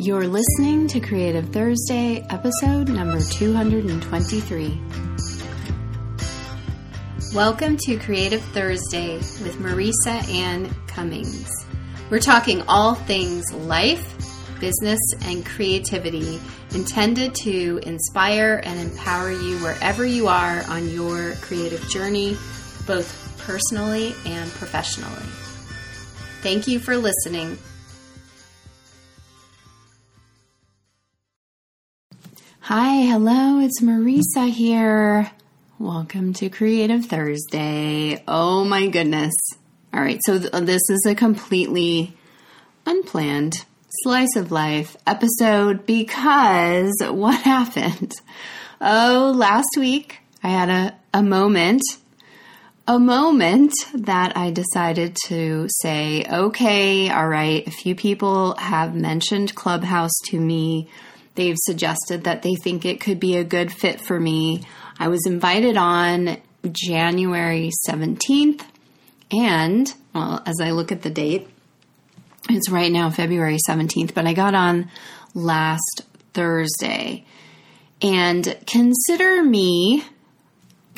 You're listening to Creative Thursday, episode number 223. Welcome to Creative Thursday with Marisa Ann Cummings. We're talking all things life, business, and creativity intended to inspire and empower you wherever you are on your creative journey, both personally and professionally. Thank you for listening. Hi, hello, it's Marisa here. Welcome to Creative Thursday. Oh my goodness. All right, so th- this is a completely unplanned slice of life episode because what happened? Oh, last week I had a, a moment, a moment that I decided to say, okay, all right, a few people have mentioned Clubhouse to me. They've suggested that they think it could be a good fit for me. I was invited on January 17th, and, well, as I look at the date, it's right now February 17th, but I got on last Thursday. And consider me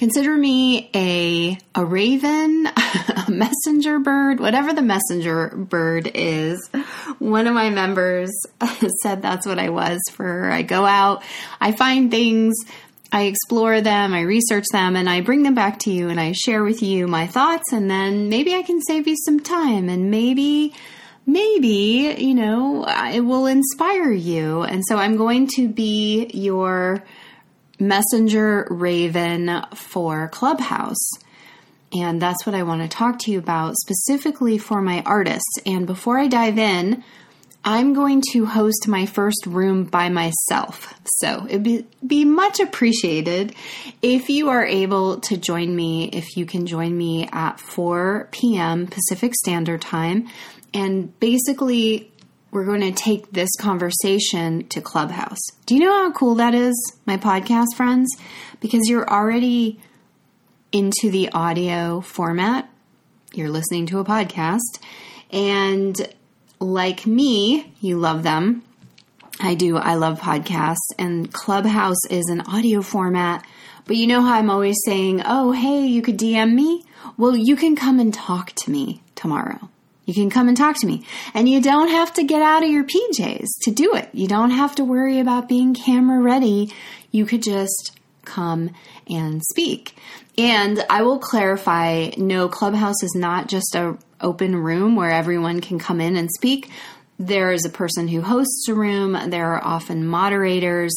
consider me a a raven, a messenger bird, whatever the messenger bird is. One of my members said that's what I was for. I go out, I find things, I explore them, I research them, and I bring them back to you and I share with you my thoughts, and then maybe I can save you some time and maybe maybe, you know, it will inspire you. And so I'm going to be your messenger raven for Clubhouse. And that's what I want to talk to you about specifically for my artists. And before I dive in, I'm going to host my first room by myself. So it'd be, be much appreciated if you are able to join me, if you can join me at 4 p.m. Pacific Standard Time. And basically, we're going to take this conversation to Clubhouse. Do you know how cool that is, my podcast friends? Because you're already into the audio format, you're listening to a podcast, and like me, you love them. I do. I love podcasts, and Clubhouse is an audio format. But you know how I'm always saying, oh, hey, you could DM me? Well, you can come and talk to me tomorrow. You can come and talk to me. And you don't have to get out of your PJs to do it. You don't have to worry about being camera ready. You could just come and speak. And I will clarify no, Clubhouse is not just a open room where everyone can come in and speak. There is a person who hosts a room, there are often moderators,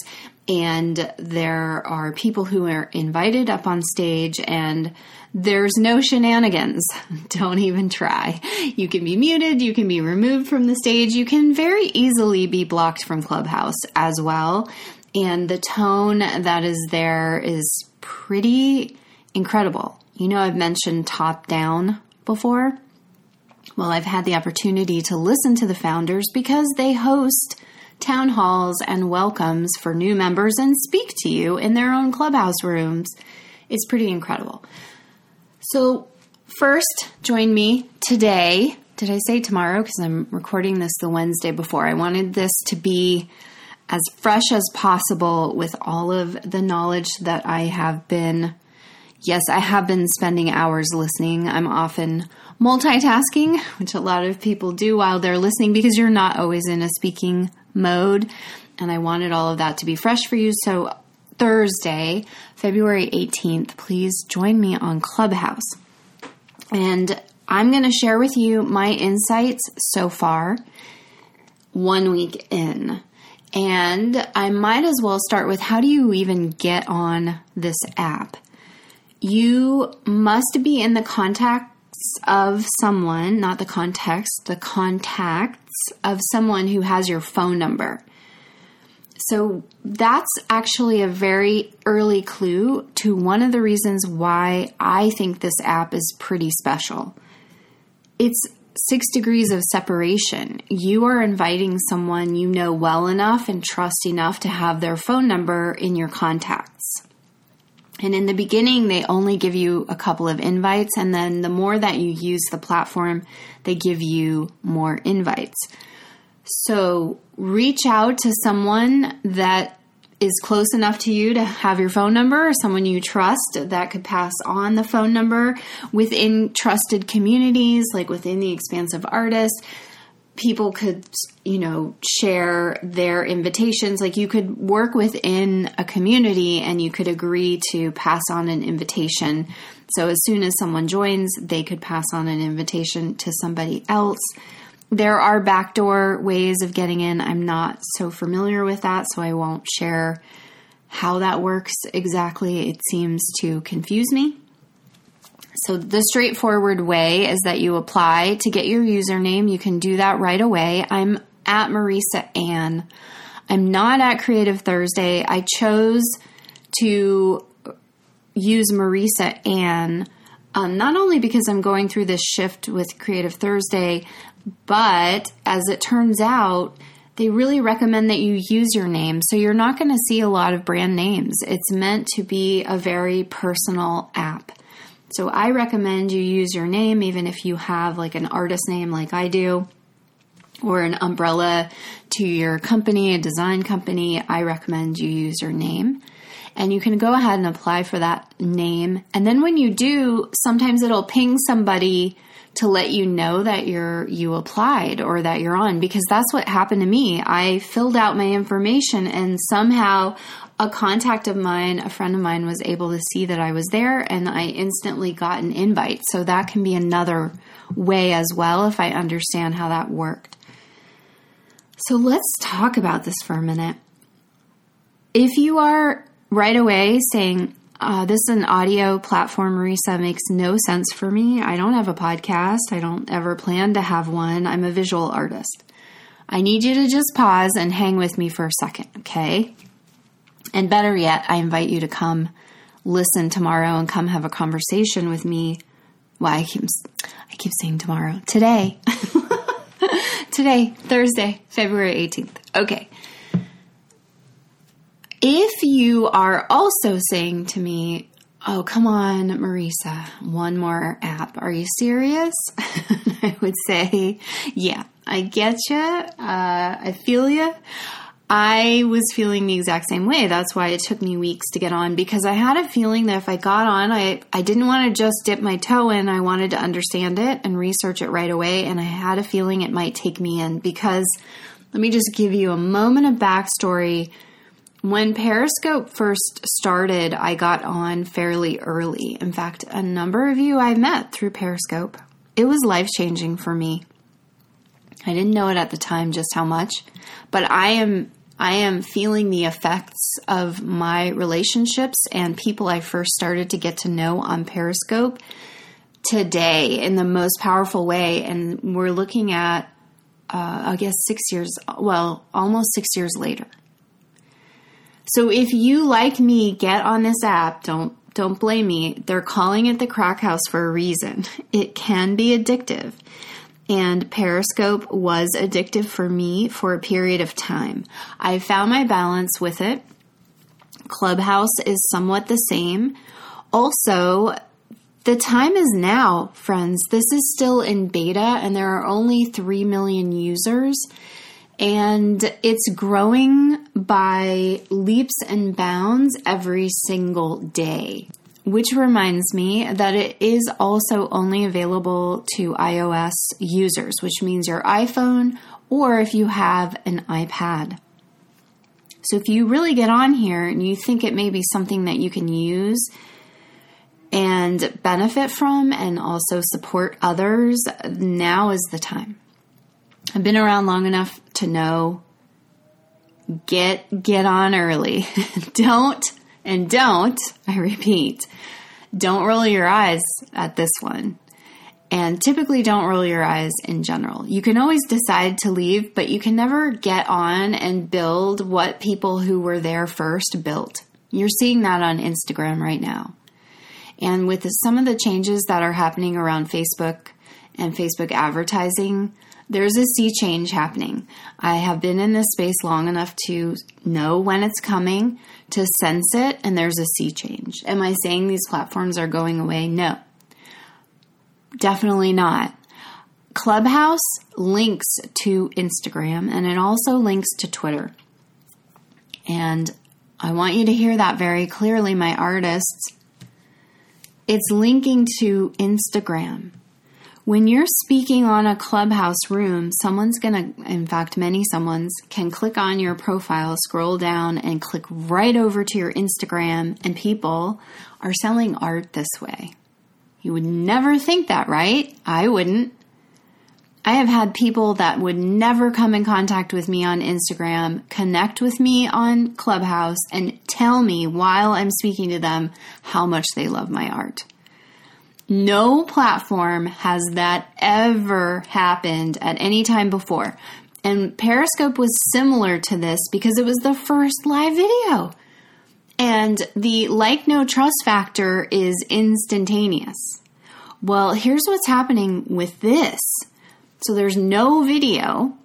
and there are people who are invited up on stage and there's no shenanigans. Don't even try. You can be muted, you can be removed from the stage, you can very easily be blocked from Clubhouse as well. And the tone that is there is pretty incredible. You know, I've mentioned top down before. Well, I've had the opportunity to listen to the founders because they host town halls and welcomes for new members and speak to you in their own clubhouse rooms. It's pretty incredible. So, first, join me today. Did I say tomorrow? Because I'm recording this the Wednesday before. I wanted this to be as fresh as possible with all of the knowledge that I have been. Yes, I have been spending hours listening. I'm often multitasking, which a lot of people do while they're listening because you're not always in a speaking mode. And I wanted all of that to be fresh for you. So Thursday, February 18th, please join me on Clubhouse. And I'm going to share with you my insights so far, one week in. And I might as well start with how do you even get on this app? You must be in the contacts of someone, not the context, the contacts of someone who has your phone number. So that's actually a very early clue to one of the reasons why I think this app is pretty special. It's six degrees of separation. You are inviting someone you know well enough and trust enough to have their phone number in your contacts. And in the beginning, they only give you a couple of invites, and then the more that you use the platform, they give you more invites. So reach out to someone that is close enough to you to have your phone number, or someone you trust that could pass on the phone number within trusted communities, like within the expansive artist. People could, you know, share their invitations. Like you could work within a community and you could agree to pass on an invitation. So as soon as someone joins, they could pass on an invitation to somebody else there are backdoor ways of getting in. I'm not so familiar with that, so I won't share how that works exactly. It seems to confuse me. So, the straightforward way is that you apply to get your username. You can do that right away. I'm at Marisa Ann. I'm not at Creative Thursday. I chose to use Marisa Ann. Um, not only because I'm going through this shift with Creative Thursday, but as it turns out, they really recommend that you use your name. So you're not going to see a lot of brand names. It's meant to be a very personal app. So I recommend you use your name, even if you have like an artist name like I do, or an umbrella to your company, a design company. I recommend you use your name. And you can go ahead and apply for that name. And then when you do, sometimes it'll ping somebody to let you know that you're you applied or that you're on because that's what happened to me. I filled out my information and somehow a contact of mine, a friend of mine was able to see that I was there and I instantly got an invite. So that can be another way as well if I understand how that worked. So let's talk about this for a minute. If you are right away saying, uh, this is an audio platform, Marisa, makes no sense for me. I don't have a podcast. I don't ever plan to have one. I'm a visual artist. I need you to just pause and hang with me for a second, okay? And better yet, I invite you to come listen tomorrow and come have a conversation with me. Why I keep I keep saying tomorrow. Today. Today, Thursday, February 18th. Okay. If you are also saying to me, Oh, come on, Marisa, one more app. Are you serious? I would say, Yeah, I get you. Uh, I feel you. I was feeling the exact same way. That's why it took me weeks to get on because I had a feeling that if I got on, I, I didn't want to just dip my toe in. I wanted to understand it and research it right away. And I had a feeling it might take me in because let me just give you a moment of backstory when Periscope first started, I got on fairly early. In fact, a number of you I met through Periscope. It was life changing for me. I didn't know it at the time just how much, but I am I am feeling the effects of my relationships and people I first started to get to know on Periscope today in the most powerful way. And we're looking at, uh, I guess, six years, well, almost six years later. So if you like me get on this app, don't don't blame me. They're calling it the crack house for a reason. It can be addictive. And Periscope was addictive for me for a period of time. I found my balance with it. Clubhouse is somewhat the same. Also, the time is now, friends. This is still in beta and there are only 3 million users and it's growing by leaps and bounds every single day. Which reminds me that it is also only available to iOS users, which means your iPhone or if you have an iPad. So if you really get on here and you think it may be something that you can use and benefit from and also support others, now is the time. I've been around long enough to know get get on early. don't and don't, I repeat, don't roll your eyes at this one. And typically don't roll your eyes in general. You can always decide to leave, but you can never get on and build what people who were there first built. You're seeing that on Instagram right now. And with some of the changes that are happening around Facebook and Facebook advertising, there's a sea change happening. I have been in this space long enough to know when it's coming, to sense it, and there's a sea change. Am I saying these platforms are going away? No. Definitely not. Clubhouse links to Instagram and it also links to Twitter. And I want you to hear that very clearly, my artists. It's linking to Instagram. When you're speaking on a clubhouse room, someone's going to, in fact, many someone's can click on your profile, scroll down, and click right over to your Instagram, and people are selling art this way. You would never think that, right? I wouldn't. I have had people that would never come in contact with me on Instagram connect with me on Clubhouse and tell me while I'm speaking to them how much they love my art. No platform has that ever happened at any time before. And Periscope was similar to this because it was the first live video. And the like no trust factor is instantaneous. Well, here's what's happening with this so there's no video,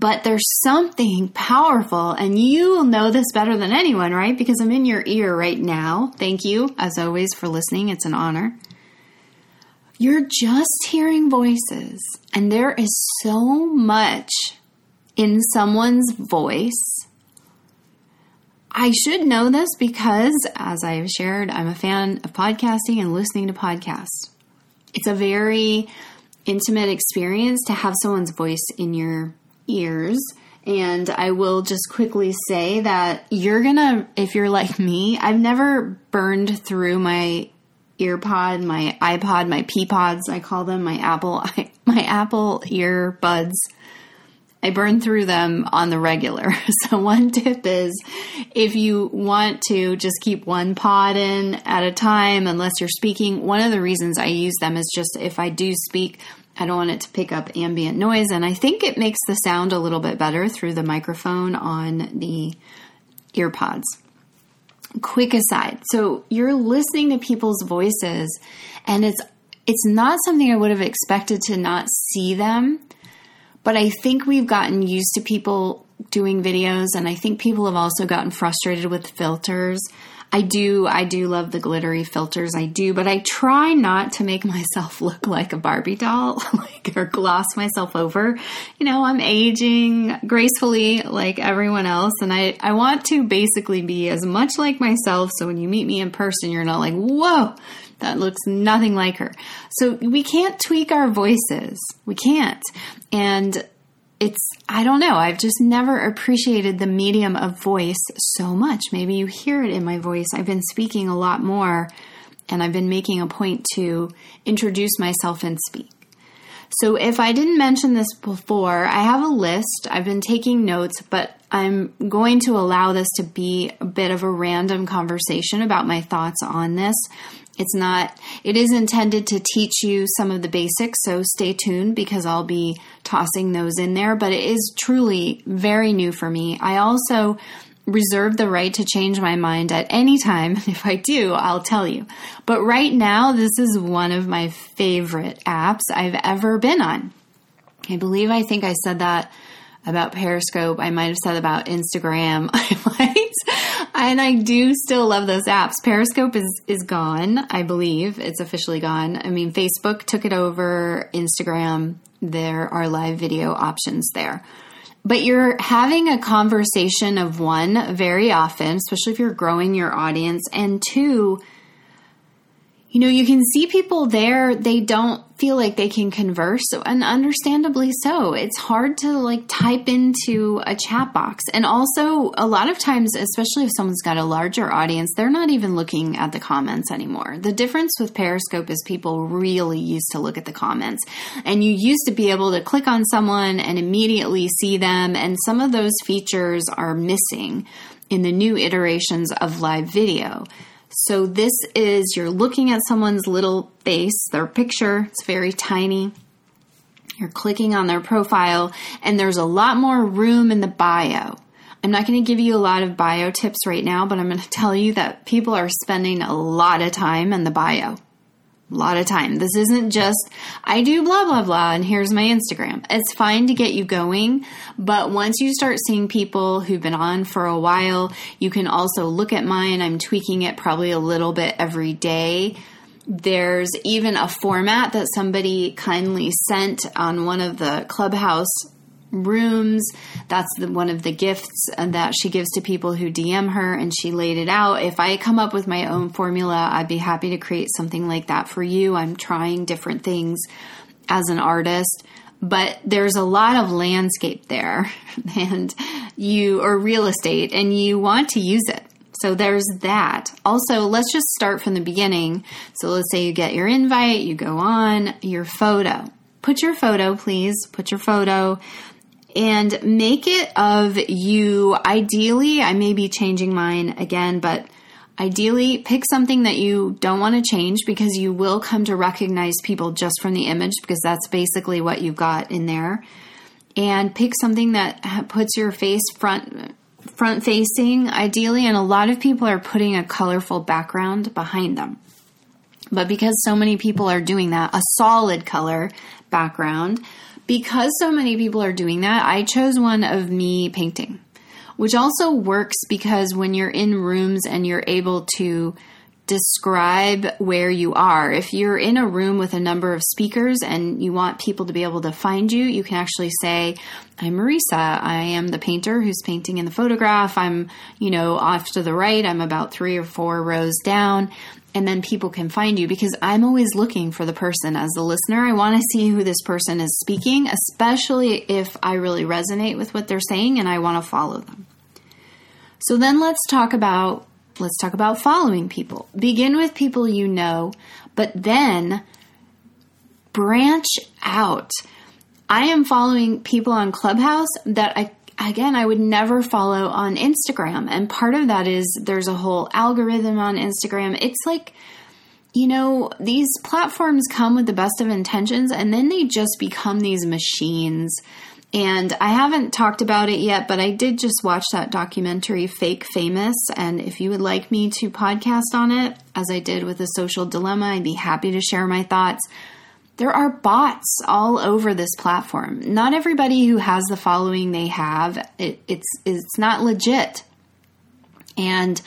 but there's something powerful, and you will know this better than anyone, right? Because I'm in your ear right now. Thank you, as always, for listening. It's an honor. You're just hearing voices, and there is so much in someone's voice. I should know this because, as I have shared, I'm a fan of podcasting and listening to podcasts. It's a very intimate experience to have someone's voice in your ears. And I will just quickly say that you're gonna, if you're like me, I've never burned through my earpod, my iPod, my Peapods, I call them my Apple, my Apple earbuds. I burn through them on the regular. So one tip is if you want to just keep one pod in at a time, unless you're speaking, one of the reasons I use them is just if I do speak, I don't want it to pick up ambient noise. And I think it makes the sound a little bit better through the microphone on the earpods. Quick aside. So you're listening to people's voices and it's it's not something I would have expected to not see them but I think we've gotten used to people doing videos, and I think people have also gotten frustrated with filters. I do, I do love the glittery filters. I do, but I try not to make myself look like a Barbie doll, like or gloss myself over. You know, I'm aging gracefully like everyone else, and I I want to basically be as much like myself. So when you meet me in person, you're not like, whoa, that looks nothing like her. So we can't tweak our voices. We can't. And it's, I don't know, I've just never appreciated the medium of voice so much. Maybe you hear it in my voice. I've been speaking a lot more and I've been making a point to introduce myself and speak. So, if I didn't mention this before, I have a list. I've been taking notes, but I'm going to allow this to be a bit of a random conversation about my thoughts on this. It's not, it is intended to teach you some of the basics, so stay tuned because I'll be tossing those in there, but it is truly very new for me. I also reserve the right to change my mind at any time. If I do, I'll tell you. But right now, this is one of my favorite apps I've ever been on. I believe I think I said that about Periscope. I might have said about Instagram. I might. And I do still love those apps. Periscope is, is gone, I believe. It's officially gone. I mean, Facebook took it over, Instagram, there are live video options there. But you're having a conversation of one very often, especially if you're growing your audience, and two, you know, you can see people there, they don't feel like they can converse, and understandably so. It's hard to like type into a chat box. And also, a lot of times, especially if someone's got a larger audience, they're not even looking at the comments anymore. The difference with Periscope is people really used to look at the comments. And you used to be able to click on someone and immediately see them, and some of those features are missing in the new iterations of live video. So this is you're looking at someone's little face, their picture, it's very tiny. You're clicking on their profile, and there's a lot more room in the bio. I'm not going to give you a lot of bio tips right now, but I'm going to tell you that people are spending a lot of time in the bio a lot of time. This isn't just, I do blah, blah, blah, and here's my Instagram. It's fine to get you going, but once you start seeing people who've been on for a while, you can also look at mine. I'm tweaking it probably a little bit every day. there's even a format that somebody kindly sent on one of the clubhouse rooms. That's the, one of the gifts uh, that she gives to people who DM her, and she laid it out. If I come up with my own formula, I'd be happy to create something like that for you. I'm trying different things as an artist, but there's a lot of landscape there, and you or real estate, and you want to use it. So there's that. Also, let's just start from the beginning. So let's say you get your invite, you go on, your photo. Put your photo, please. Put your photo and make it of you. Ideally, I may be changing mine again, but ideally pick something that you don't want to change because you will come to recognize people just from the image because that's basically what you've got in there. And pick something that puts your face front front facing ideally and a lot of people are putting a colorful background behind them. But because so many people are doing that, a solid color background, because so many people are doing that, I chose one of me painting, which also works because when you're in rooms and you're able to describe where you are, if you're in a room with a number of speakers and you want people to be able to find you, you can actually say, I'm Marisa. I am the painter who's painting in the photograph. I'm, you know, off to the right. I'm about three or four rows down and then people can find you because I'm always looking for the person as the listener. I want to see who this person is speaking, especially if I really resonate with what they're saying and I want to follow them. So then let's talk about let's talk about following people. Begin with people you know, but then branch out. I am following people on Clubhouse that I again, I would never follow on Instagram. And part of that is there's a whole algorithm on Instagram. It's like, you know, these platforms come with the best of intentions and then they just become these machines. And I haven't talked about it yet, but I did just watch that documentary, Fake Famous. And if you would like me to podcast on it, as I did with the social dilemma, I'd be happy to share my thoughts there are bots all over this platform. Not everybody who has the following they have, it, it's it's not legit. And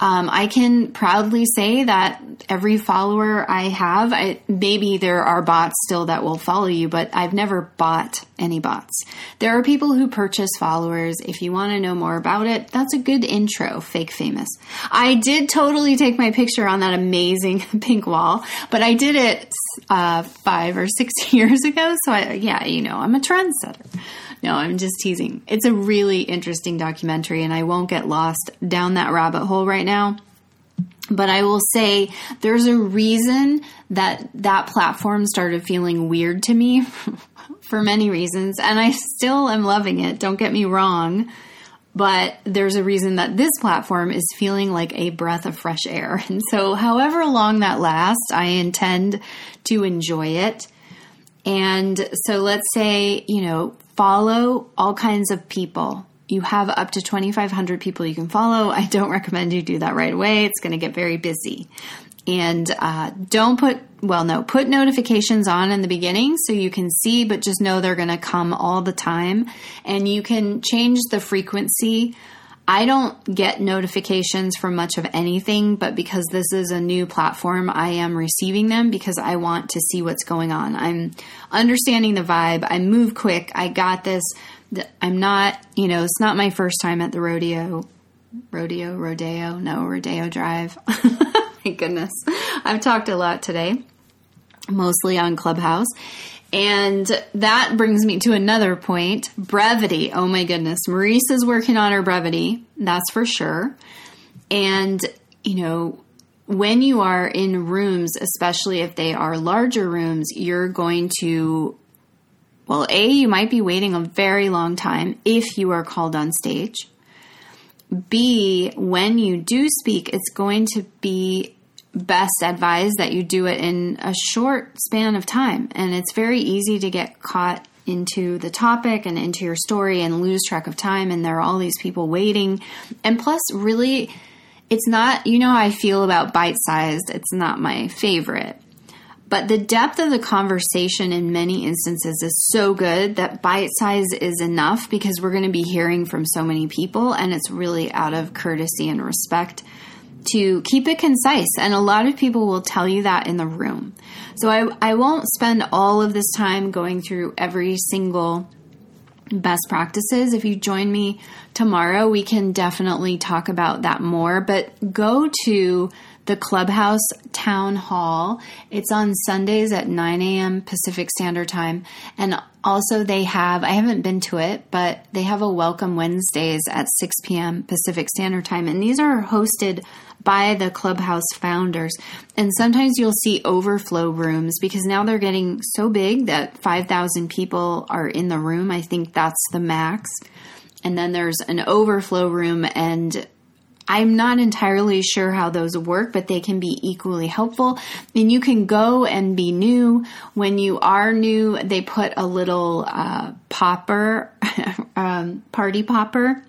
um, I can proudly say that every follower I have, I, maybe there are bots still that will follow you, but I've never bought any bots. There are people who purchase followers. If you want to know more about it, that's a good intro, fake famous. I did totally take my picture on that amazing pink wall, but I did it uh, five or six years ago. So I, yeah, you know, I'm a trendsetter. No, I'm just teasing. It's a really interesting documentary, and I won't get lost down that rabbit hole right now. But I will say there's a reason that that platform started feeling weird to me for many reasons, and I still am loving it. Don't get me wrong. But there's a reason that this platform is feeling like a breath of fresh air. And so, however long that lasts, I intend to enjoy it. And so let's say, you know, follow all kinds of people. You have up to 2,500 people you can follow. I don't recommend you do that right away. It's going to get very busy. And uh, don't put, well, no, put notifications on in the beginning so you can see, but just know they're going to come all the time. And you can change the frequency I don't get notifications from much of anything, but because this is a new platform, I am receiving them because I want to see what's going on. I'm understanding the vibe. I move quick. I got this. I'm not, you know, it's not my first time at the rodeo. Rodeo, rodeo, no, rodeo drive. my goodness. I've talked a lot today, mostly on Clubhouse. And that brings me to another point brevity. Oh my goodness. Marisa is working on her brevity, that's for sure. And, you know, when you are in rooms, especially if they are larger rooms, you're going to, well, A, you might be waiting a very long time if you are called on stage. B, when you do speak, it's going to be best advise that you do it in a short span of time. And it's very easy to get caught into the topic and into your story and lose track of time. And there are all these people waiting. And plus, really, it's not, you know, I feel about bite sized, it's not my favorite. But the depth of the conversation in many instances is so good that bite size is enough because we're going to be hearing from so many people, and it's really out of courtesy and respect to keep it concise. And a lot of people will tell you that in the room. So I, I won't spend all of this time going through every single best practices. If you join me tomorrow, we can definitely talk about that more. But go to the Clubhouse Town Hall. It's on Sundays at 9 a.m. Pacific Standard Time. And also, they have, I haven't been to it, but they have a Welcome Wednesdays at 6 p.m. Pacific Standard Time. And these are hosted by the Clubhouse founders. And sometimes you'll see overflow rooms because now they're getting so big that 5,000 people are in the room. I think that's the max. And then there's an overflow room and I'm not entirely sure how those work, but they can be equally helpful. And you can go and be new. When you are new, they put a little uh, popper, um, party popper,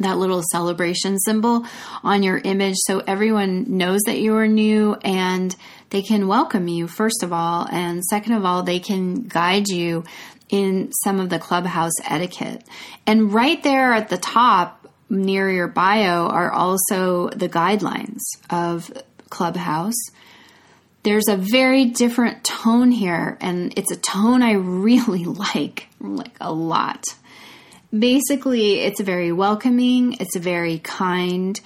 that little celebration symbol on your image so everyone knows that you are new and they can welcome you, first of all. And second of all, they can guide you in some of the clubhouse etiquette. And right there at the top, near your bio are also the guidelines of Clubhouse. There's a very different tone here, and it's a tone I really like, like a lot. Basically, it's very welcoming, it's very kind,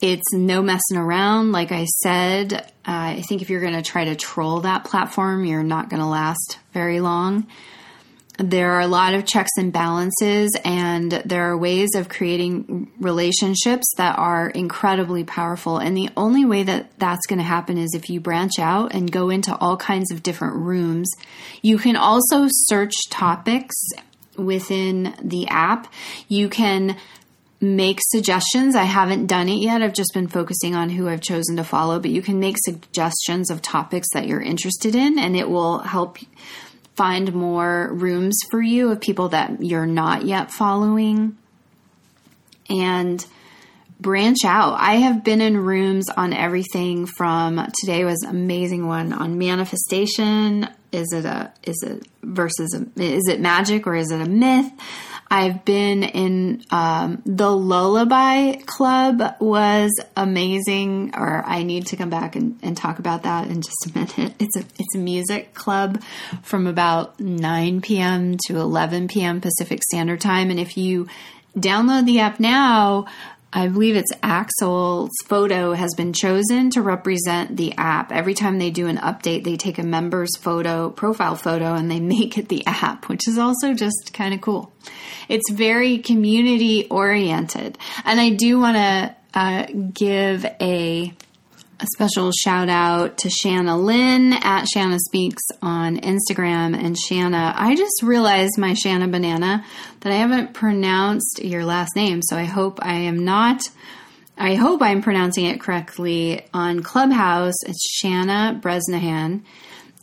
it's no messing around. Like I said, uh, I think if you're going to try to troll that platform, you're not going to last very long there are a lot of checks and balances, and there are ways of creating relationships that are incredibly powerful. And the only way that that's going to happen is if you branch out and go into all kinds of different rooms. You can also search topics within the app. You can make suggestions. I haven't done it yet. I've just been focusing on who I've chosen to follow, but you can make suggestions of topics that you're interested in, and it will help find more rooms for you of people that you're not yet following and branch out. I have been in rooms on everything from today was amazing one on manifestation. Is it a is it versus a, is it magic or is it a myth? I've been in um, the Lullaby Club was amazing, or I need to come back and, and talk about that in just a minute. It's a it's a music club from about 9 p.m. to 11 p.m. Pacific Standard Time, and if you download the app now, I believe it's Axel's photo has been chosen to represent the app. Every time they do an update, they take a member's photo, profile photo, and they make it the app, which is also just kind of cool. It's very community oriented. And I do want to uh, give a a special shout out to Shanna Lynn at Shanna Speaks on Instagram. And Shanna, I just realized my Shanna Banana that I haven't pronounced your last name. So I hope I am not, I hope I'm pronouncing it correctly on Clubhouse. It's Shanna Bresnahan.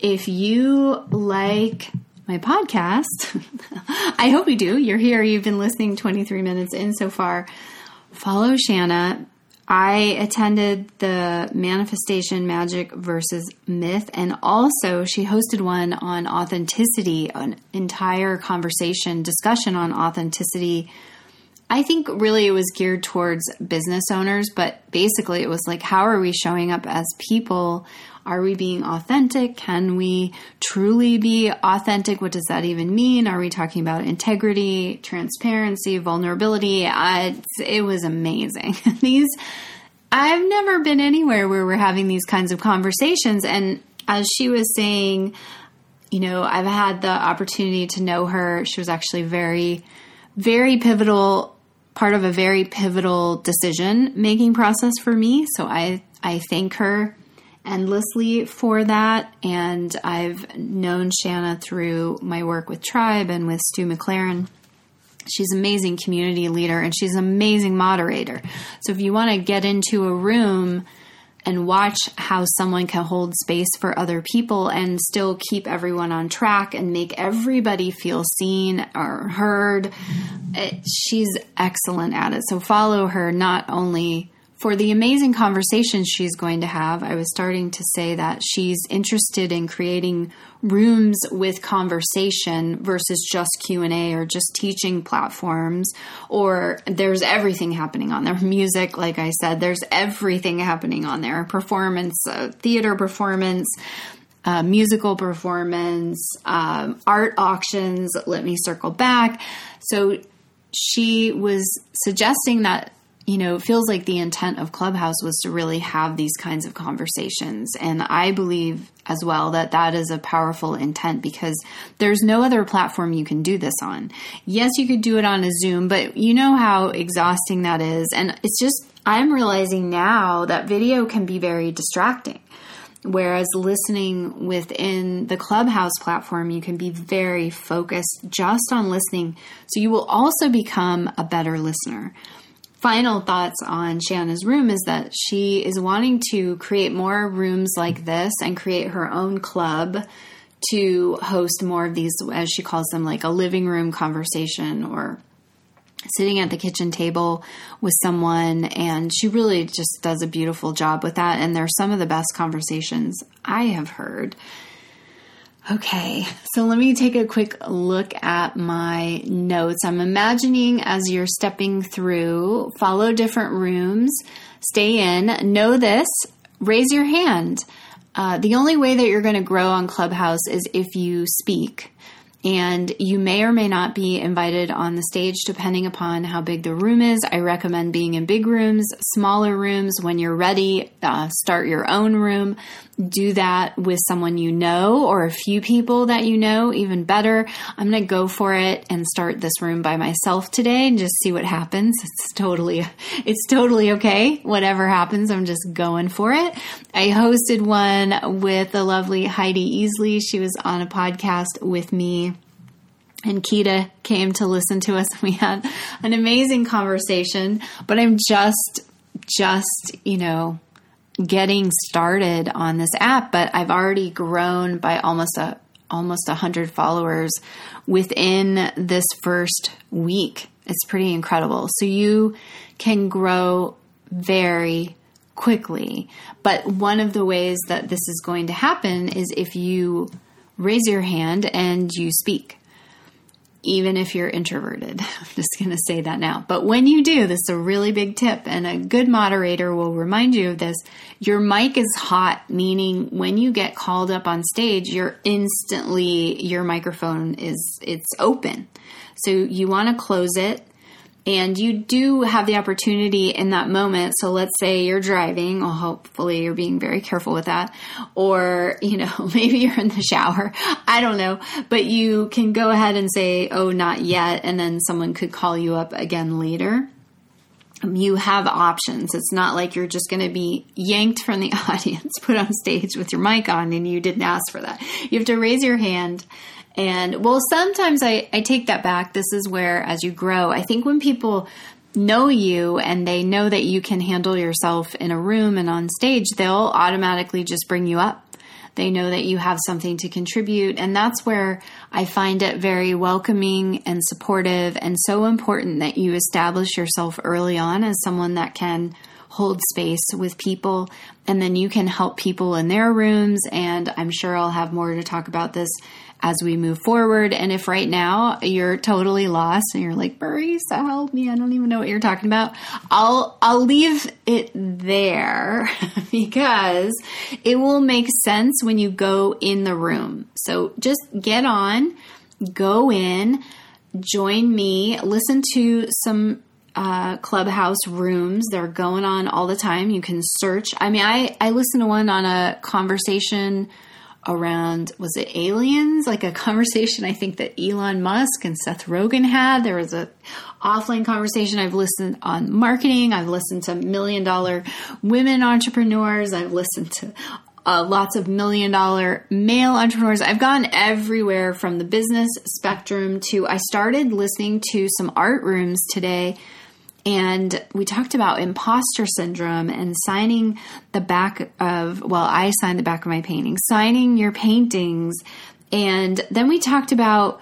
If you like my podcast, I hope you do. You're here, you've been listening 23 minutes in so far. Follow Shanna I attended the Manifestation Magic versus Myth, and also she hosted one on authenticity, an entire conversation discussion on authenticity. I think really it was geared towards business owners, but basically it was like, how are we showing up as people? Are we being authentic? Can we truly be authentic? What does that even mean? Are we talking about integrity, transparency, vulnerability? It was amazing. These, I've never been anywhere where we're having these kinds of conversations. And as she was saying, you know, I've had the opportunity to know her. She was actually very, very pivotal, part of a very pivotal decision making process for me. So I, I thank her endlessly for that. And I've known Shanna through my work with Tribe and with Stu McLaren. She's an amazing community leader and she's an amazing moderator. So if you want to get into a room and watch how someone can hold space for other people and still keep everyone on track and make everybody feel seen or heard, it, she's excellent at it. So follow her not only for the amazing conversations she's going to have, I was starting to say that she's interested in creating rooms with conversation versus just Q&A or just teaching platforms or there's everything happening on there. Music, like I said, there's everything happening on there. Performance, uh, theater performance, uh, musical performance, um, art auctions. Let me circle back. So she was suggesting that you know, it feels like the intent of Clubhouse was to really have these kinds of conversations. And I believe as well that that is a powerful intent because there's no other platform you can do this on. Yes, you could do it on a Zoom, but you know how exhausting that is. And it's just, I'm realizing now that video can be very distracting. Whereas listening within the Clubhouse platform, you can be very focused just on listening. So you will also become a better listener final thoughts on Shanna's room is that she is wanting to create more rooms like this and create her own club to host more of these, as she calls them, like a living room conversation or sitting at the kitchen table with someone. And she really just does a beautiful job with that. And they're some of the best conversations I have heard. Okay, so let me take a quick look at my notes. I'm imagining as you're stepping through, follow different rooms, stay in, know this, raise your hand. Uh, the only way that you're going to grow on Clubhouse is if you speak and you may or may not be invited on the stage depending upon how big the room is. I recommend being in big rooms, smaller rooms. When you're ready, uh, start your own room. Do that with someone you know or a few people that you know, even better. I'm going to go for it and start this room by myself today and just see what happens. It's totally, it's totally okay. Whatever happens, I'm just going for it. I hosted one with the lovely Heidi Easley. She was on a podcast with me and Kita came to listen to us. We had an amazing conversation, but I'm just, just, you know, getting started on this app, but I've already grown by almost a, almost a hundred followers within this first week. It's pretty incredible. So you can grow very quickly. But one of the ways that this is going to happen is if you raise your hand and you speak even if you're introverted. I'm just going to say that now. But when you do, this is a really big tip, and a good moderator will remind you of this. Your mic is hot, meaning when you get called up on stage, you're instantly, your microphone is, it's open. So you want to close it and you do have the opportunity in that moment. So let's say you're driving, well, hopefully you're being very careful with that. Or, you know, maybe you're in the shower. I don't know. But you can go ahead and say, oh, not yet. And then someone could call you up again later. You have options. It's not like you're just going to be yanked from the audience, put on stage with your mic on, and you didn't ask for that. You have to raise your hand and well, sometimes I, I take that back. This is where, as you grow, I think when people know you and they know that you can handle yourself in a room and on stage, they'll automatically just bring you up. They know that you have something to contribute. And that's where I find it very welcoming and supportive and so important that you establish yourself early on as someone that can hold space with people and then you can help people in their rooms. And I'm sure I'll have more to talk about this as we move forward. And if right now you're totally lost and you're like, Marisa, help me, I don't even know what you're talking about, I'll I'll leave it there because it will make sense when you go in the room. So just get on, go in, join me, listen to some uh, clubhouse rooms. They're going on all the time. You can search. I mean, I, I listened to one on a conversation around was it aliens like a conversation i think that elon musk and seth rogen had there was a offline conversation i've listened on marketing i've listened to million dollar women entrepreneurs i've listened to uh, lots of million dollar male entrepreneurs i've gone everywhere from the business spectrum to i started listening to some art rooms today and we talked about imposter syndrome and signing the back of, well, I signed the back of my painting, signing your paintings. And then we talked about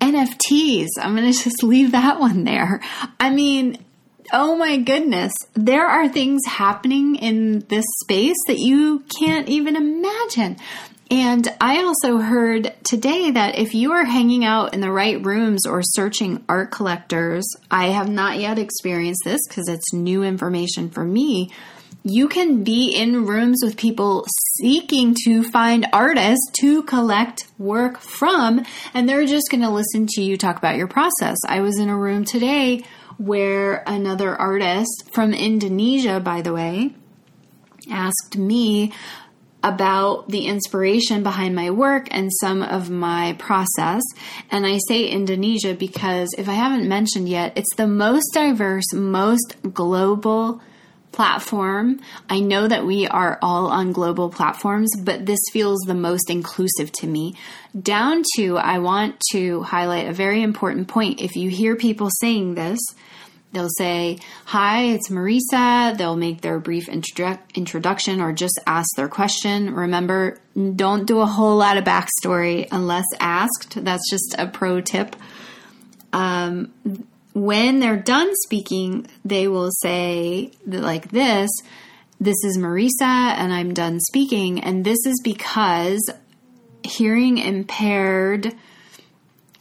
NFTs. I'm going to just leave that one there. I mean, oh my goodness, there are things happening in this space that you can't even imagine. And I also heard today that if you are hanging out in the right rooms or searching art collectors, I have not yet experienced this because it's new information for me. You can be in rooms with people seeking to find artists to collect work from, and they're just going to listen to you talk about your process. I was in a room today where another artist from Indonesia, by the way, asked me about the inspiration behind my work and some of my process. And I say Indonesia because if I haven't mentioned yet, it's the most diverse, most global platform. I know that we are all on global platforms, but this feels the most inclusive to me. Down to, I want to highlight a very important point. If you hear people saying this, They'll say, Hi, it's Marisa. They'll make their brief introdu- introduction or just ask their question. Remember, don't do a whole lot of backstory unless asked. That's just a pro tip. Um, when they're done speaking, they will say, like this This is Marisa, and I'm done speaking. And this is because hearing impaired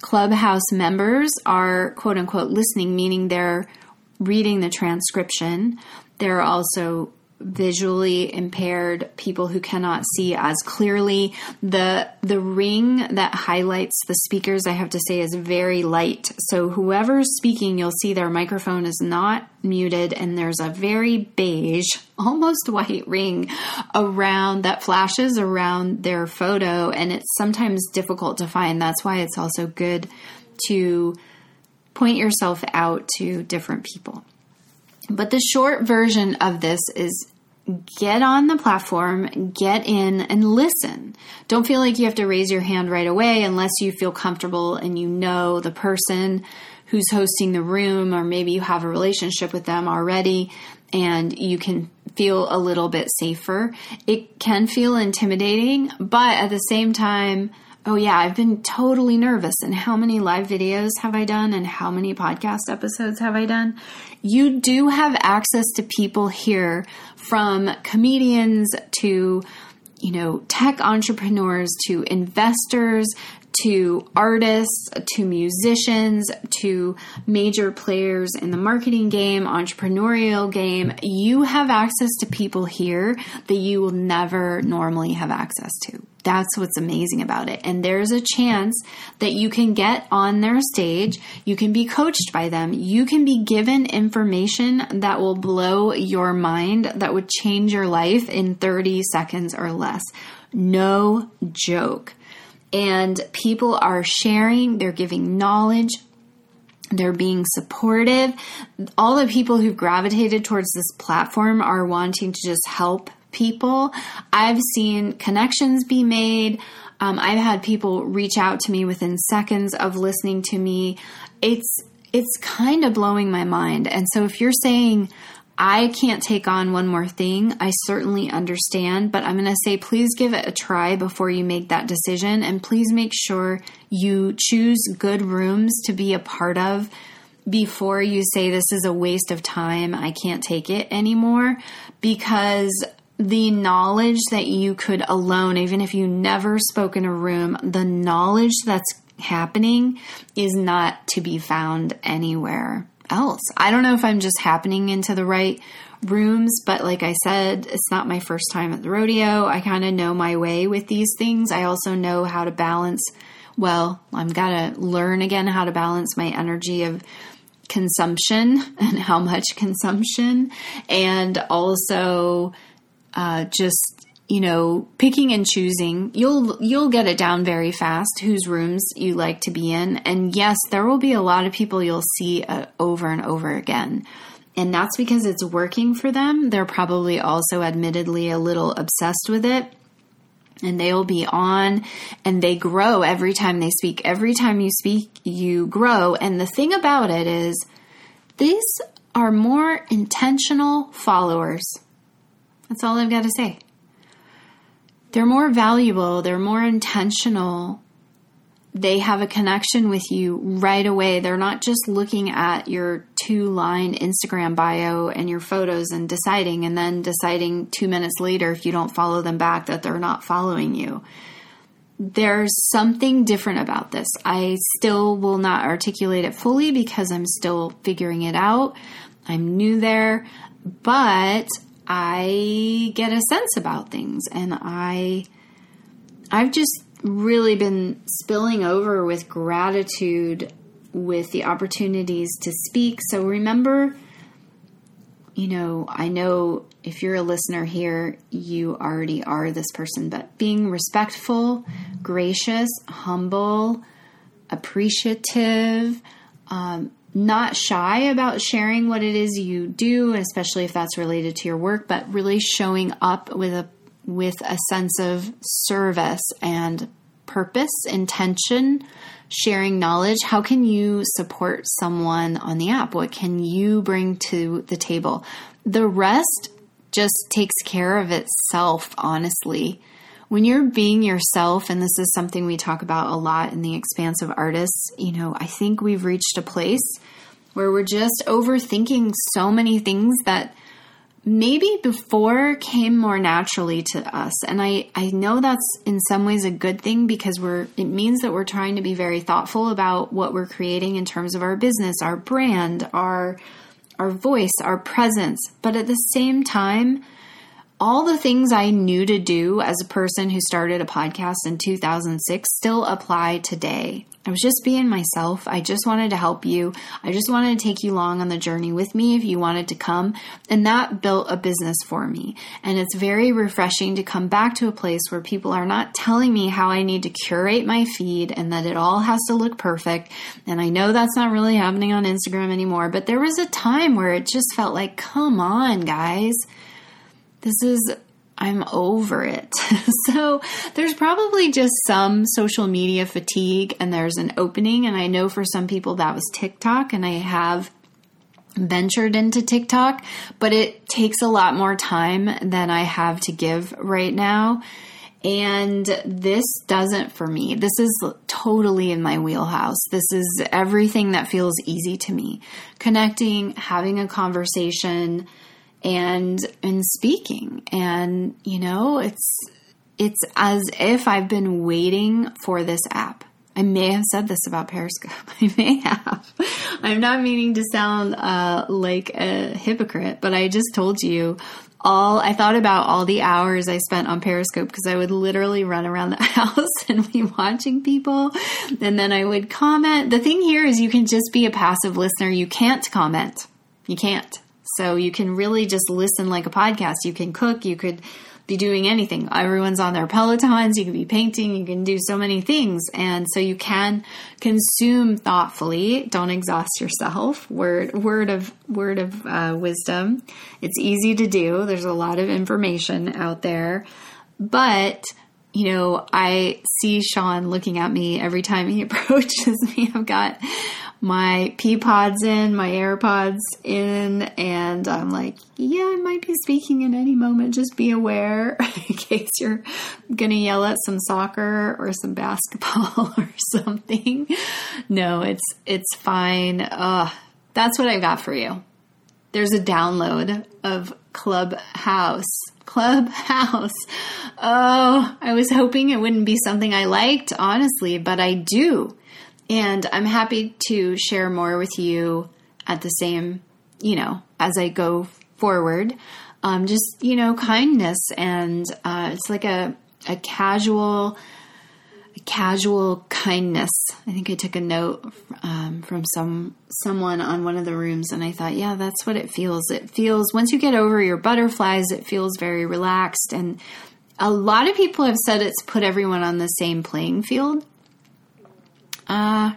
Clubhouse members are quote unquote listening, meaning they're reading the transcription. There are also visually impaired people who cannot see as clearly the the ring that highlights the speakers i have to say is very light so whoever's speaking you'll see their microphone is not muted and there's a very beige almost white ring around that flashes around their photo and it's sometimes difficult to find that's why it's also good to point yourself out to different people. But the short version of this is get on the platform, get in and listen. Don't feel like you have to raise your hand right away unless you feel comfortable and you know the person who's hosting the room, or maybe you have a relationship with them already and you can feel a little bit safer. It can feel intimidating, but at the same time, Oh, yeah, I've been totally nervous. And how many live videos have I done? And how many podcast episodes have I done? You do have access to people here from comedians to, you know, tech entrepreneurs to investors to artists, to musicians, to major players in the marketing game, entrepreneurial game. You have access to people here that you will never normally have access to. That's what's amazing about it. And there's a chance that you can get on their stage, you can be coached by them, you can be given information that will blow your mind, that would change your life in 30 seconds or less. No joke and people are sharing, they're giving knowledge, they're being supportive. All the people who've gravitated towards this platform are wanting to just help people. I've seen connections be made. Um, I've had people reach out to me within seconds of listening to me. It's it's kind of blowing my mind. And so if you're saying, I can't take on one more thing. I certainly understand, but I'm going to say please give it a try before you make that decision. And please make sure you choose good rooms to be a part of before you say this is a waste of time. I can't take it anymore because the knowledge that you could alone, even if you never spoke in a room, the knowledge that's happening is not to be found anywhere else. I don't know if I'm just happening into the right rooms, but like I said, it's not my first time at the rodeo. I kind of know my way with these things. I also know how to balance. Well, I'm gotta learn again how to balance my energy of consumption and how much consumption, and also uh, just you know, picking and choosing, you'll you'll get it down very fast whose rooms you like to be in. And yes, there will be a lot of people you'll see uh, over and over again. And that's because it's working for them. They're probably also admittedly a little obsessed with it. And they'll be on and they grow every time they speak. Every time you speak, you grow. And the thing about it is, these are more intentional followers. That's all I've got to say they're more valuable, they're more intentional. They have a connection with you right away. They're not just looking at your two line Instagram bio and your photos and deciding, and then deciding two minutes later, if you don't follow them back, that they're not following you. There's something different about this. I still will not articulate it fully because I'm still figuring it out. I'm new there, but I get a sense about things and I I've just really been spilling over with gratitude with the opportunities to speak. So remember, you know, I know if you're a listener here, you already are this person, but being respectful, gracious, humble, appreciative, um, not shy about sharing what it is you do, especially if that's related to your work, but really showing up with a with a sense of service and purpose, intention, sharing knowledge. How can you support someone on the app? What can you bring to the table? The rest just takes care of itself, honestly. When you're being yourself, and this is something we talk about a lot in the expansive artists, you know, I think we've reached a place where we're just overthinking so many things that maybe before came more naturally to us. And i i know that's in some ways a good thing because we're it means that we're trying to be very thoughtful about what we're creating in terms of our business our brand our our voice our presence. But at the same time all the things I knew to do as a person who started a podcast in 2006 still apply today. I was just being myself. I just wanted to help you. I just wanted to take you along on the journey with me if you wanted to come. And that built a business for me. And it's very refreshing to come back to a place where people are not telling me how I need to curate my feed and that it all has to look perfect. And I know that's not really happening on Instagram anymore, but there was a time where it just felt like, come on, guys this is I'm over it. so there's probably just some social media fatigue and there's an opening. And I know for some people that was TikTok, and I have ventured into TikTok, but it takes a lot more time than I have to give right now. And this doesn't for me. This is totally in my wheelhouse. This is everything that feels easy to me. Connecting, having a conversation, and in speaking and you know it's it's as if I've been waiting for this app. I may have said this about Periscope. I may have. I'm not meaning to sound uh, like a hypocrite, but I just told you all. I thought about all the hours I spent on Periscope because I would literally run around the house and be watching people, and then I would comment. The thing here is, you can just be a passive listener. You can't comment. You can't. So you can really just listen like a podcast. You can cook, you could be doing anything. Everyone's on their Pelotons, you can be painting, you can do so many things. And so you can consume thoughtfully. Don't exhaust yourself. Word word of word of uh, wisdom. It's easy to do. There's a lot of information out there. But you know, I see Sean looking at me every time he approaches me. I've got my Peapods in, my AirPods in, and I'm like, yeah, I might be speaking at any moment. Just be aware in case you're gonna yell at some soccer or some basketball or something. No, it's it's fine. Uh, that's what I've got for you. There's a download of Clubhouse. Clubhouse. Oh, I was hoping it wouldn't be something I liked, honestly, but I do. And I'm happy to share more with you at the same, you know, as I go forward. Um, just, you know, kindness. And uh, it's like a, a casual, a casual kindness. I think I took a note um, from some someone on one of the rooms, and I thought, yeah, that's what it feels. It feels once you get over your butterflies, it feels very relaxed. And a lot of people have said it's put everyone on the same playing field. Uh,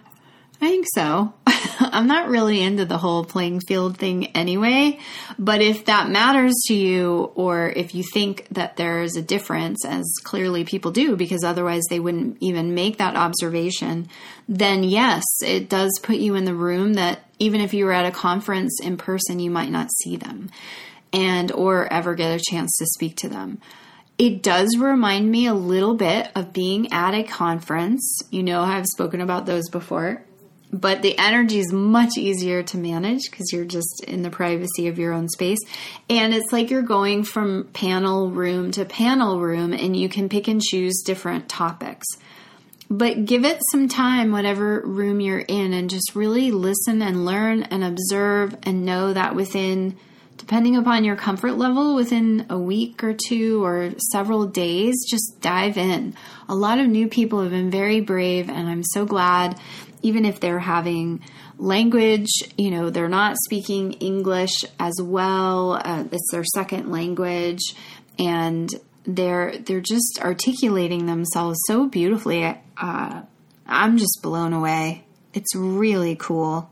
I think so. I'm not really into the whole playing field thing anyway, but if that matters to you, or if you think that there's a difference, as clearly people do, because otherwise they wouldn't even make that observation, then yes, it does put you in the room that even if you were at a conference in person, you might not see them and or ever get a chance to speak to them. It does remind me a little bit of being at a conference. You know, I've spoken about those before. but the energy is much easier to manage because you're just in the privacy of your own space. And it's like you're going from panel room to panel room and you can pick and choose different topics. But give it some time, whatever room you're in, and just really listen and learn and observe and know that within, depending upon your comfort level, within a week or two or several days, just dive in. A lot of new people have been very brave, and I'm so glad even if they're having language, you know, they're not speaking English as well, uh, it's their second language, and they're they're just articulating themselves so beautifully. Uh, I'm just blown away. It's really cool.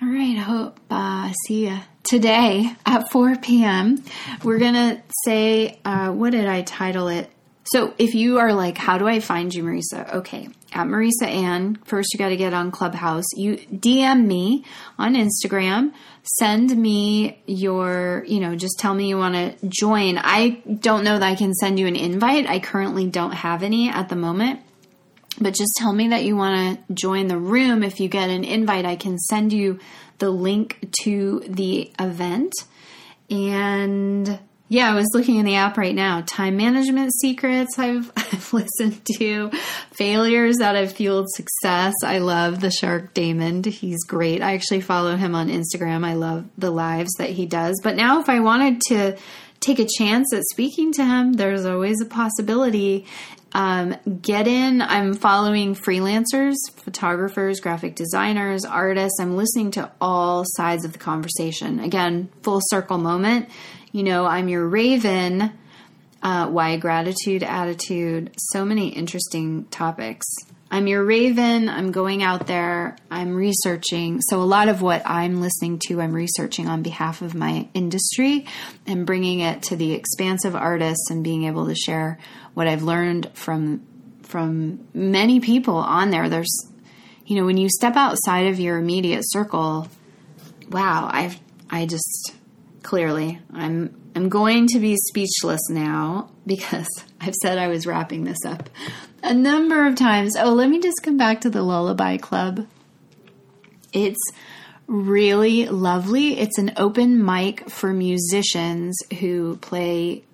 All right, I hope uh, see you today at 4 p.m. We're gonna say uh, what did I title it? So if you are like, how do I find you, Marisa? Okay, at Marisa Anne. First, you got to get on Clubhouse. You DM me on Instagram. Send me your, you know, just tell me you want to join. I don't know that I can send you an invite. I currently don't have any at the moment. But just tell me that you want to join the room. If you get an invite, I can send you the link to the event. And yeah, I was looking in the app right now. Time management secrets I've, I've listened to, failures that have fueled success. I love the Shark Daymond. He's great. I actually follow him on Instagram. I love the lives that he does. But now, if I wanted to take a chance at speaking to him, there's always a possibility. Um, get in. I'm following freelancers, photographers, graphic designers, artists. I'm listening to all sides of the conversation. Again, full circle moment you know, I'm your raven. Uh, why gratitude, attitude, so many interesting topics. I'm your raven. I'm going out there. I'm researching. So, a lot of what I'm listening to, I'm researching on behalf of my industry and bringing it to the expansive artists and being able to share what I've learned from from many people on there. There's, you know, when you step outside of your immediate circle, wow, I've, I just, clearly. I'm I'm going to be speechless now because I've said I was wrapping this up a number of times. Oh, let me just come back to the Lullaby Club. It's really lovely. It's an open mic for musicians who play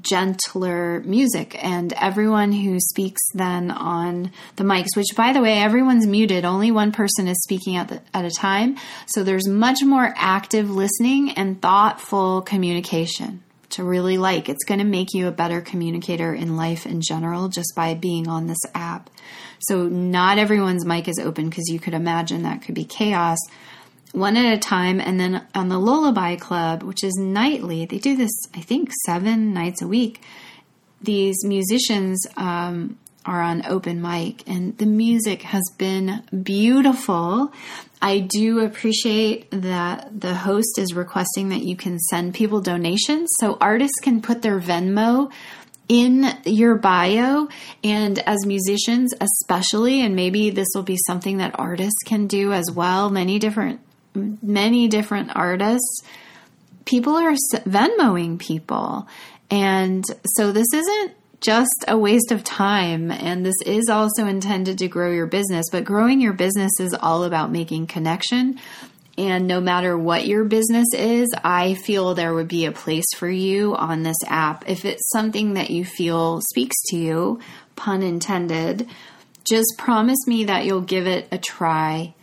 gentler music. And everyone who speaks then on the mics which by the way everyone's muted. Only one person is speaking at, the, at a time. So there's much more active listening and thoughtful communication to really like. It's going to make you a better communicator in life in general just by being on this app. So not everyone's mic is open because you could imagine that could be chaos one at a time. And then on the Lullaby Club, which is nightly, they do this, I think, seven nights a week. These musicians um, are on open mic, and the music has been beautiful. I do appreciate that the host is requesting that you can send people donations so artists can put their Venmo in your bio and as musicians especially and maybe this will be something that artists can do as well many different many different artists, people are Venmoing people. And so this isn't just a waste of time. And this is also intended to grow your business. But growing your business is all about making connection. And no matter what your business is, I feel there would be a place for you on this app. If it's something that you feel speaks to you, pun intended, just promise me that you'll give it a try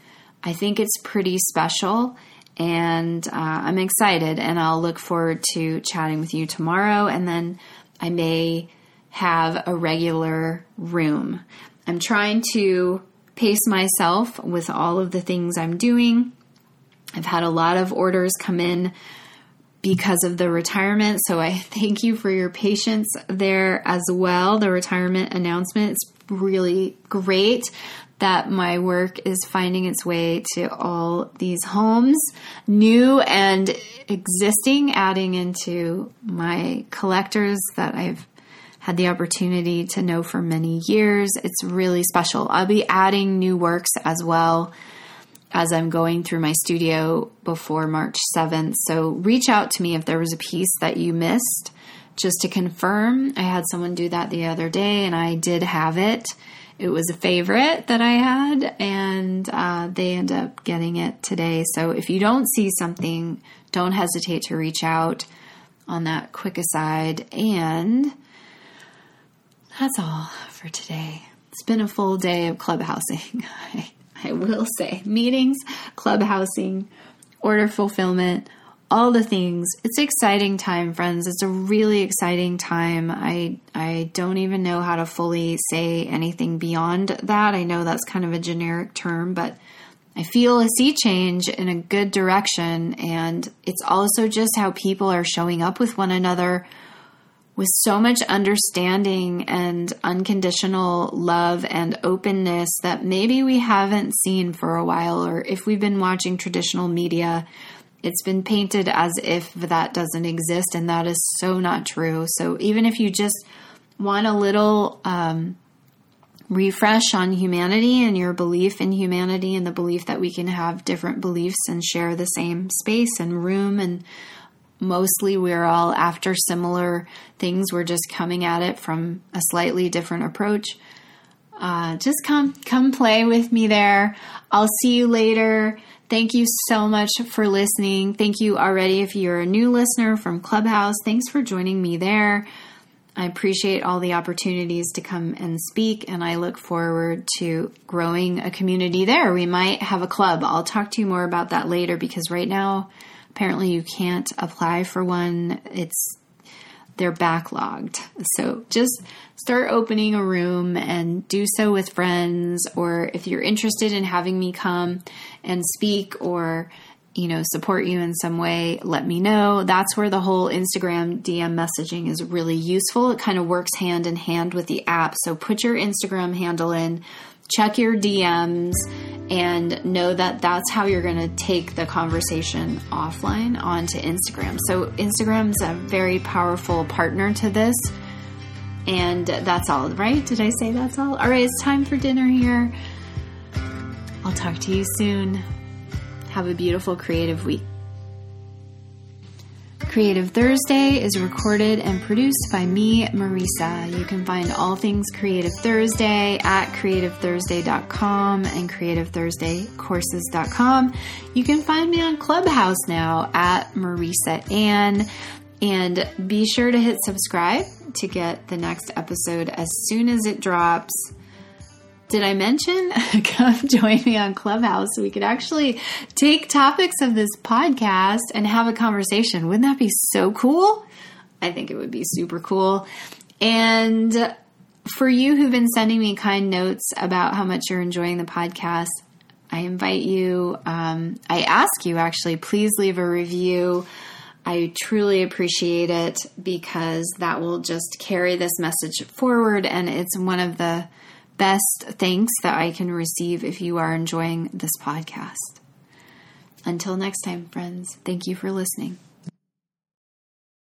I think it's pretty special and uh, I'm excited and I'll look forward to chatting with you tomorrow and then I may have a regular room. I'm trying to pace myself with all of the things I'm doing. I've had a lot of orders come in because of the retirement, so I thank you for your patience there as well. The retirement announcement is really great that my work is finding its way to all these homes, new and existing, adding into my collectors that I've had the opportunity to know for many years. It's really special. I'll be adding new works as well as I'm going through my studio before March 7th. So reach out to me if there was a piece that you missed just to confirm. I had someone do that the other day and I did have it it was a favorite that I had, and uh, they end up getting it today. So if you don't see something, don't hesitate to reach out on that quick aside. And that's all for today. It's been a full day of clubhousing. I, I will say meetings, clubhousing, order fulfillment all the things. It's exciting time, friends. It's a really exciting time. I I don't even know how to fully say anything beyond that. I know that's kind of a generic term, but I feel a sea change in a good direction and it's also just how people are showing up with one another with so much understanding and unconditional love and openness that maybe we haven't seen for a while or if we've been watching traditional media it's been painted as if that doesn't exist, and that is so not true. So even if you just want a little um, refresh on humanity and your belief in humanity and the belief that we can have different beliefs and share the same space and room and mostly we're all after similar things we're just coming at it from a slightly different approach uh, just come come play with me there i'll see you later Thank you so much for listening. Thank you already if you're a new listener from Clubhouse. Thanks for joining me there. I appreciate all the opportunities to come and speak, and I look forward to growing a community there. We might have a club. I'll talk to you more about that later because right now, apparently, you can't apply for one. It's they're backlogged. So just start opening a room and do so with friends, or if you're interested in having me come and speak or you know support you in some way let me know that's where the whole instagram dm messaging is really useful it kind of works hand in hand with the app so put your instagram handle in check your dms and know that that's how you're going to take the conversation offline onto Instagram. So, Instagram is a very powerful partner to this. And that's all, right? Did I say that's all? All right, it's time for dinner here. I'll talk to you soon. Have a beautiful creative week. Creative Thursday is recorded and produced by me, Marisa. You can find all things Creative Thursday at creativethursday.com and creativethursdaycourses.com. You can find me on Clubhouse now at Marisa Anne. And be sure to hit subscribe to get the next episode as soon as it drops did I mention? Come join me on Clubhouse we could actually take topics of this podcast and have a conversation. Wouldn't that be so cool? I think it would be super cool. And for you who've been sending me kind notes about how much you're enjoying the podcast, I invite you, um, I ask you actually, please leave a review. I truly appreciate it because that will just carry this message forward. And it's one of the best thanks that I can receive if you are enjoying this podcast. Until next time, friends, thank you for listening.